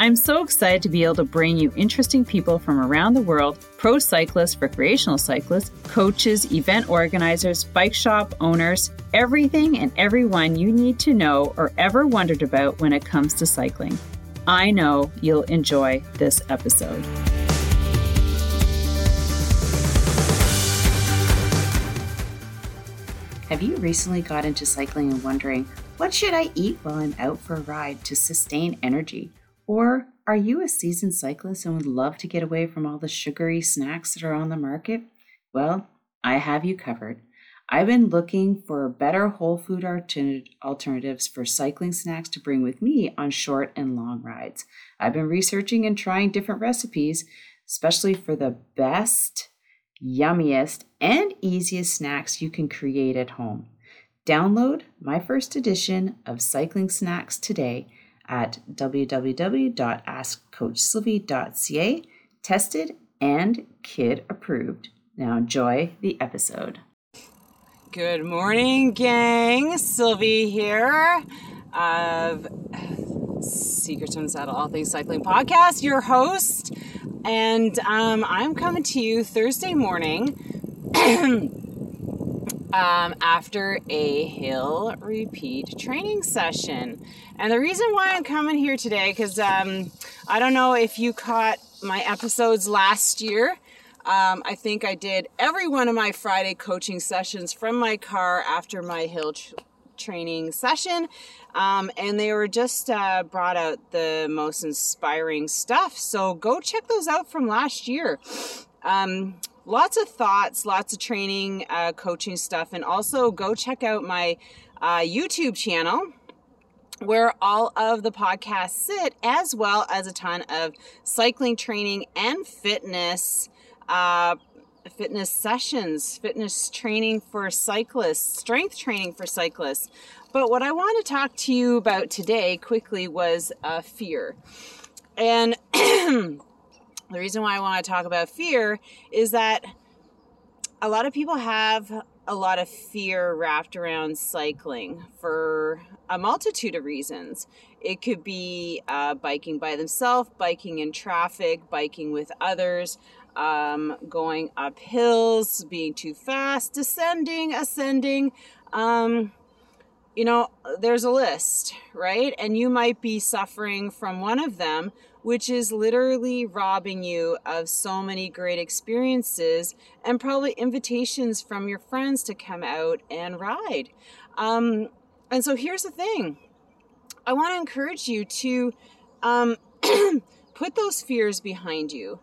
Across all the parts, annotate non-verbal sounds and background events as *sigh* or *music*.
I'm so excited to be able to bring you interesting people from around the world pro cyclists, recreational cyclists, coaches, event organizers, bike shop owners, everything and everyone you need to know or ever wondered about when it comes to cycling. I know you'll enjoy this episode. Have you recently got into cycling and wondering, what should I eat while I'm out for a ride to sustain energy? Or are you a seasoned cyclist and would love to get away from all the sugary snacks that are on the market? Well, I have you covered. I've been looking for better whole food alternatives for cycling snacks to bring with me on short and long rides. I've been researching and trying different recipes, especially for the best, yummiest, and easiest snacks you can create at home. Download my first edition of Cycling Snacks today at www.askcoachsylvie.ca. Tested and kid approved. Now enjoy the episode. Good morning, gang. Sylvie here of Secrets from Saddle All Things Cycling Podcast, your host. And um, I'm coming to you Thursday morning *clears throat* um, after a hill repeat training session. And the reason why I'm coming here today, because um, I don't know if you caught my episodes last year um, I think I did every one of my Friday coaching sessions from my car after my hill tr- training session. Um, and they were just uh, brought out the most inspiring stuff. So go check those out from last year. Um, lots of thoughts, lots of training, uh, coaching stuff. And also go check out my uh, YouTube channel where all of the podcasts sit, as well as a ton of cycling training and fitness uh, fitness sessions, fitness training for cyclists, strength training for cyclists. But what I want to talk to you about today quickly was uh, fear. And *clears throat* the reason why I want to talk about fear is that a lot of people have a lot of fear wrapped around cycling for a multitude of reasons. It could be uh, biking by themselves, biking in traffic, biking with others, um, going up hills, being too fast, descending, ascending. Um, you know, there's a list, right? And you might be suffering from one of them, which is literally robbing you of so many great experiences and probably invitations from your friends to come out and ride. Um, and so here's the thing I want to encourage you to um, *clears throat* put those fears behind you.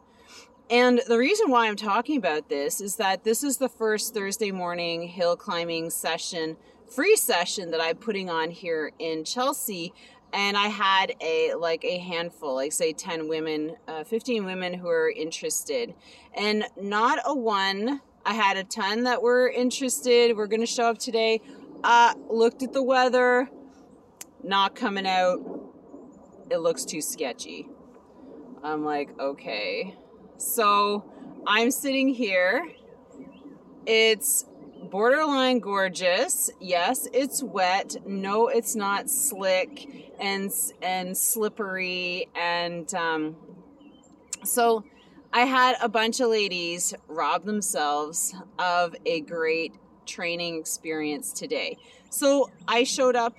And the reason why I'm talking about this is that this is the first Thursday morning hill climbing session, free session that I'm putting on here in Chelsea. And I had a like a handful, like say 10 women, uh, 15 women who are interested. And not a one, I had a ton that were interested. We're going to show up today. Uh, looked at the weather, not coming out. It looks too sketchy. I'm like, okay. So I'm sitting here. It's borderline gorgeous. Yes, it's wet. No, it's not slick and and slippery and um, so I had a bunch of ladies rob themselves of a great training experience today. So I showed up.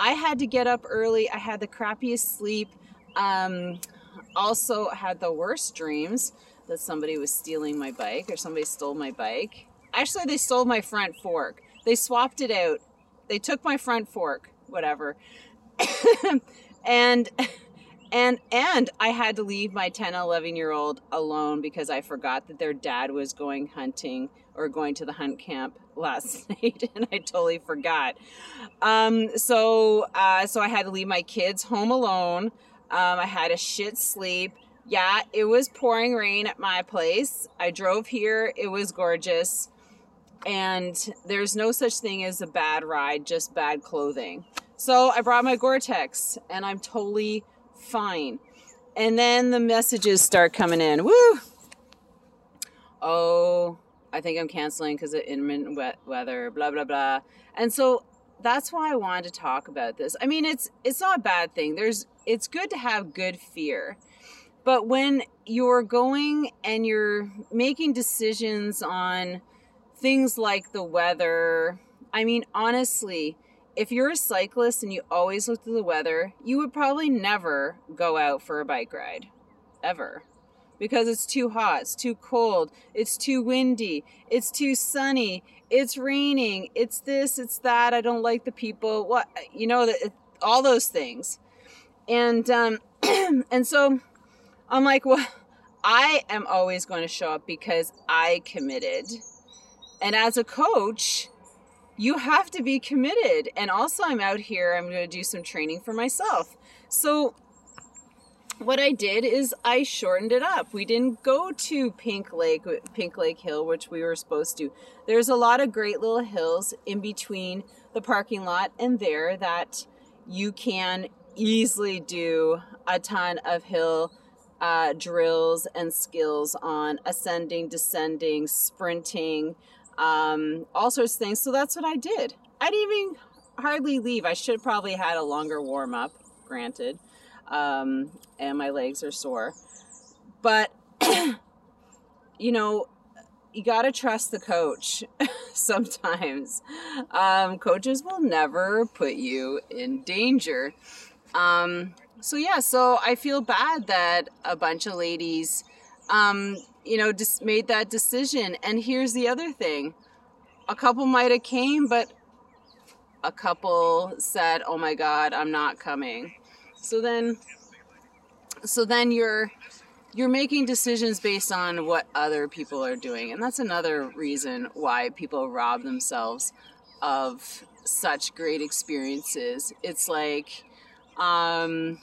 I had to get up early. I had the crappiest sleep. Um, also had the worst dreams that somebody was stealing my bike or somebody stole my bike. Actually, they stole my front fork. They swapped it out. They took my front fork, whatever. *coughs* and and and I had to leave my 10 11 year old alone because I forgot that their dad was going hunting or going to the hunt camp *laughs* last *laughs* night and I totally forgot. Um, so uh, so I had to leave my kids home alone. Um, I had a shit sleep. yeah, it was pouring rain at my place. I drove here, it was gorgeous. And there's no such thing as a bad ride, just bad clothing. So I brought my Gore Tex and I'm totally fine. And then the messages start coming in. Woo! Oh, I think I'm canceling because of intermittent wet weather, blah, blah, blah. And so that's why I wanted to talk about this. I mean, it's it's not a bad thing. There's it's good to have good fear. But when you're going and you're making decisions on things like the weather, I mean, honestly, if you're a cyclist and you always look at the weather, you would probably never go out for a bike ride. Ever. Because it's too hot, it's too cold, it's too windy, it's too sunny, it's raining, it's this, it's that, I don't like the people, what, you know, all those things. And, um, *clears throat* and so I'm like, well, I am always going to show up because I committed. And as a coach, you have to be committed. And also, I'm out here, I'm going to do some training for myself. So, what I did is I shortened it up. We didn't go to Pink Lake, Pink Lake Hill, which we were supposed to. There's a lot of great little hills in between the parking lot and there that you can easily do a ton of hill uh, drills and skills on ascending, descending, sprinting, um, all sorts of things. So that's what I did. I didn't even hardly leave. I should probably had a longer warm up, granted, um, and my legs are sore. But *clears throat* you know, you got to trust the coach *laughs* sometimes. Um, coaches will never put you in danger. Um, so yeah, so I feel bad that a bunch of ladies, um, you know, just made that decision. And here's the other thing: a couple might have came, but a couple said, "Oh my God, I'm not coming." So then, so then you're you're making decisions based on what other people are doing, and that's another reason why people rob themselves of such great experiences. It's like um,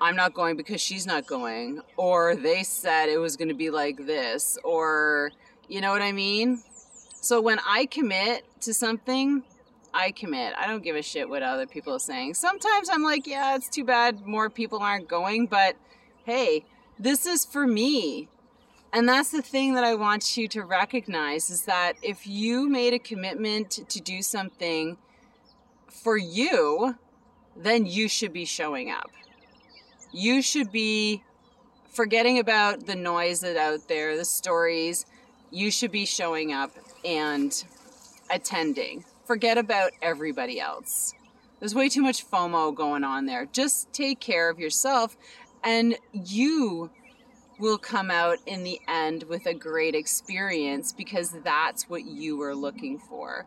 I'm not going because she's not going, or they said it was going to be like this, or you know what I mean? So when I commit to something, I commit. I don't give a shit what other people are saying. Sometimes I'm like, yeah, it's too bad more people aren't going, but hey, this is for me. And that's the thing that I want you to recognize is that if you made a commitment to do something for you, then you should be showing up. You should be forgetting about the noise that out there, the stories. You should be showing up and attending. Forget about everybody else. There's way too much FOMO going on there. Just take care of yourself and you will come out in the end with a great experience because that's what you were looking for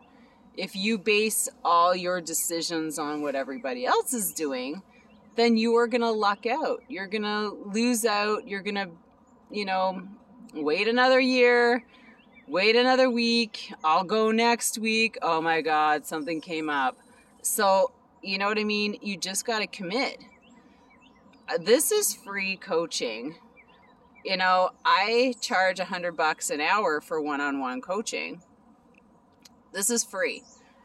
if you base all your decisions on what everybody else is doing, then you are going to luck out. You're going to lose out. You're going to, you know, wait another year, wait another week. I'll go next week. Oh my God, something came up. So, you know what I mean? You just got to commit. This is free coaching. You know, I charge a hundred bucks an hour for one-on-one coaching this is free.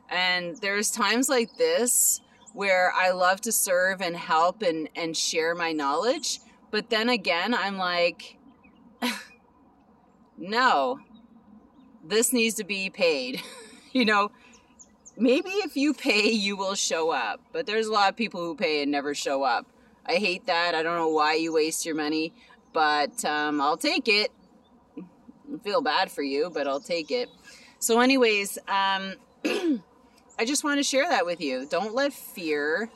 And there's times like this where I love to serve and help and, and share my knowledge. But then again, I'm like, *laughs* no, this needs to be paid. *laughs* you know, maybe if you pay, you will show up. But there's a lot of people who pay and never show up. I hate that. I don't know why you waste your money, but um, I'll take it. I feel bad for you, but I'll take it. So, anyways, um, *clears throat* I just want to share that with you. Don't let fear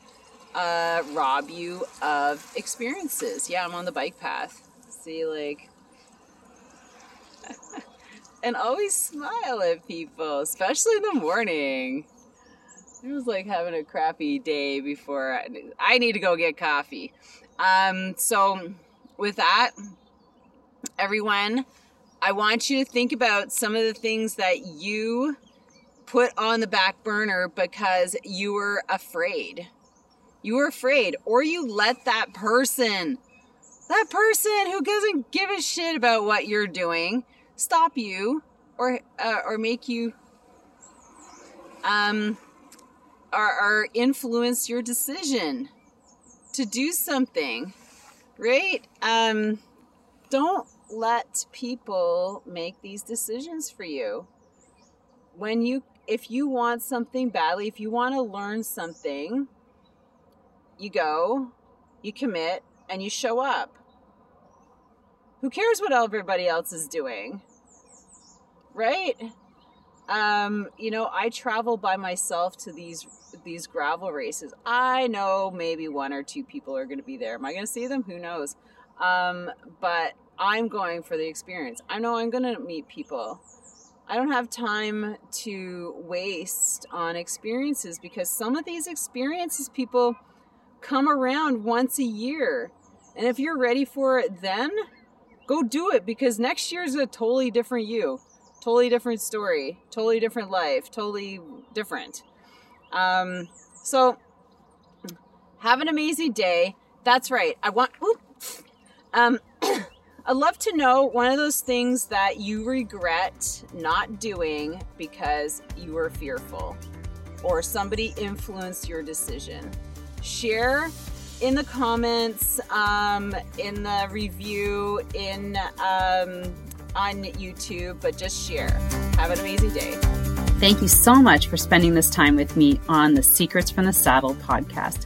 uh, rob you of experiences. Yeah, I'm on the bike path. See, like, *laughs* and always smile at people, especially in the morning. It was like having a crappy day before I, need to go get coffee. Um, so, with that, everyone, I want you to think about some of the things that you put on the back burner because you were afraid. You were afraid, or you let that person that person who doesn't give a shit about what you're doing stop you or uh, or make you um or, or influence your decision to do something right um don't let people make these decisions for you. When you if you want something badly if you want to learn something you go you commit and you show up. Who cares what everybody else is doing? Right? Um you know i travel by myself to these these gravel races. I know maybe one or two people are going to be there. Am i going to see them? Who knows? Um but i'm going for the experience. I know i'm going to meet people. I don't have time to waste on experiences because some of these experiences people come around once a year. And if you're ready for it then go do it because next year's a totally different you totally different story totally different life totally different. Um, so have an amazing day. That's right. I want oop, um, i'd love to know one of those things that you regret not doing because you were fearful or somebody influenced your decision share in the comments, um, in the review, in um, on YouTube, but just share. Have an amazing day. Thank you so much for spending this time with me on the Secrets from the Saddle podcast,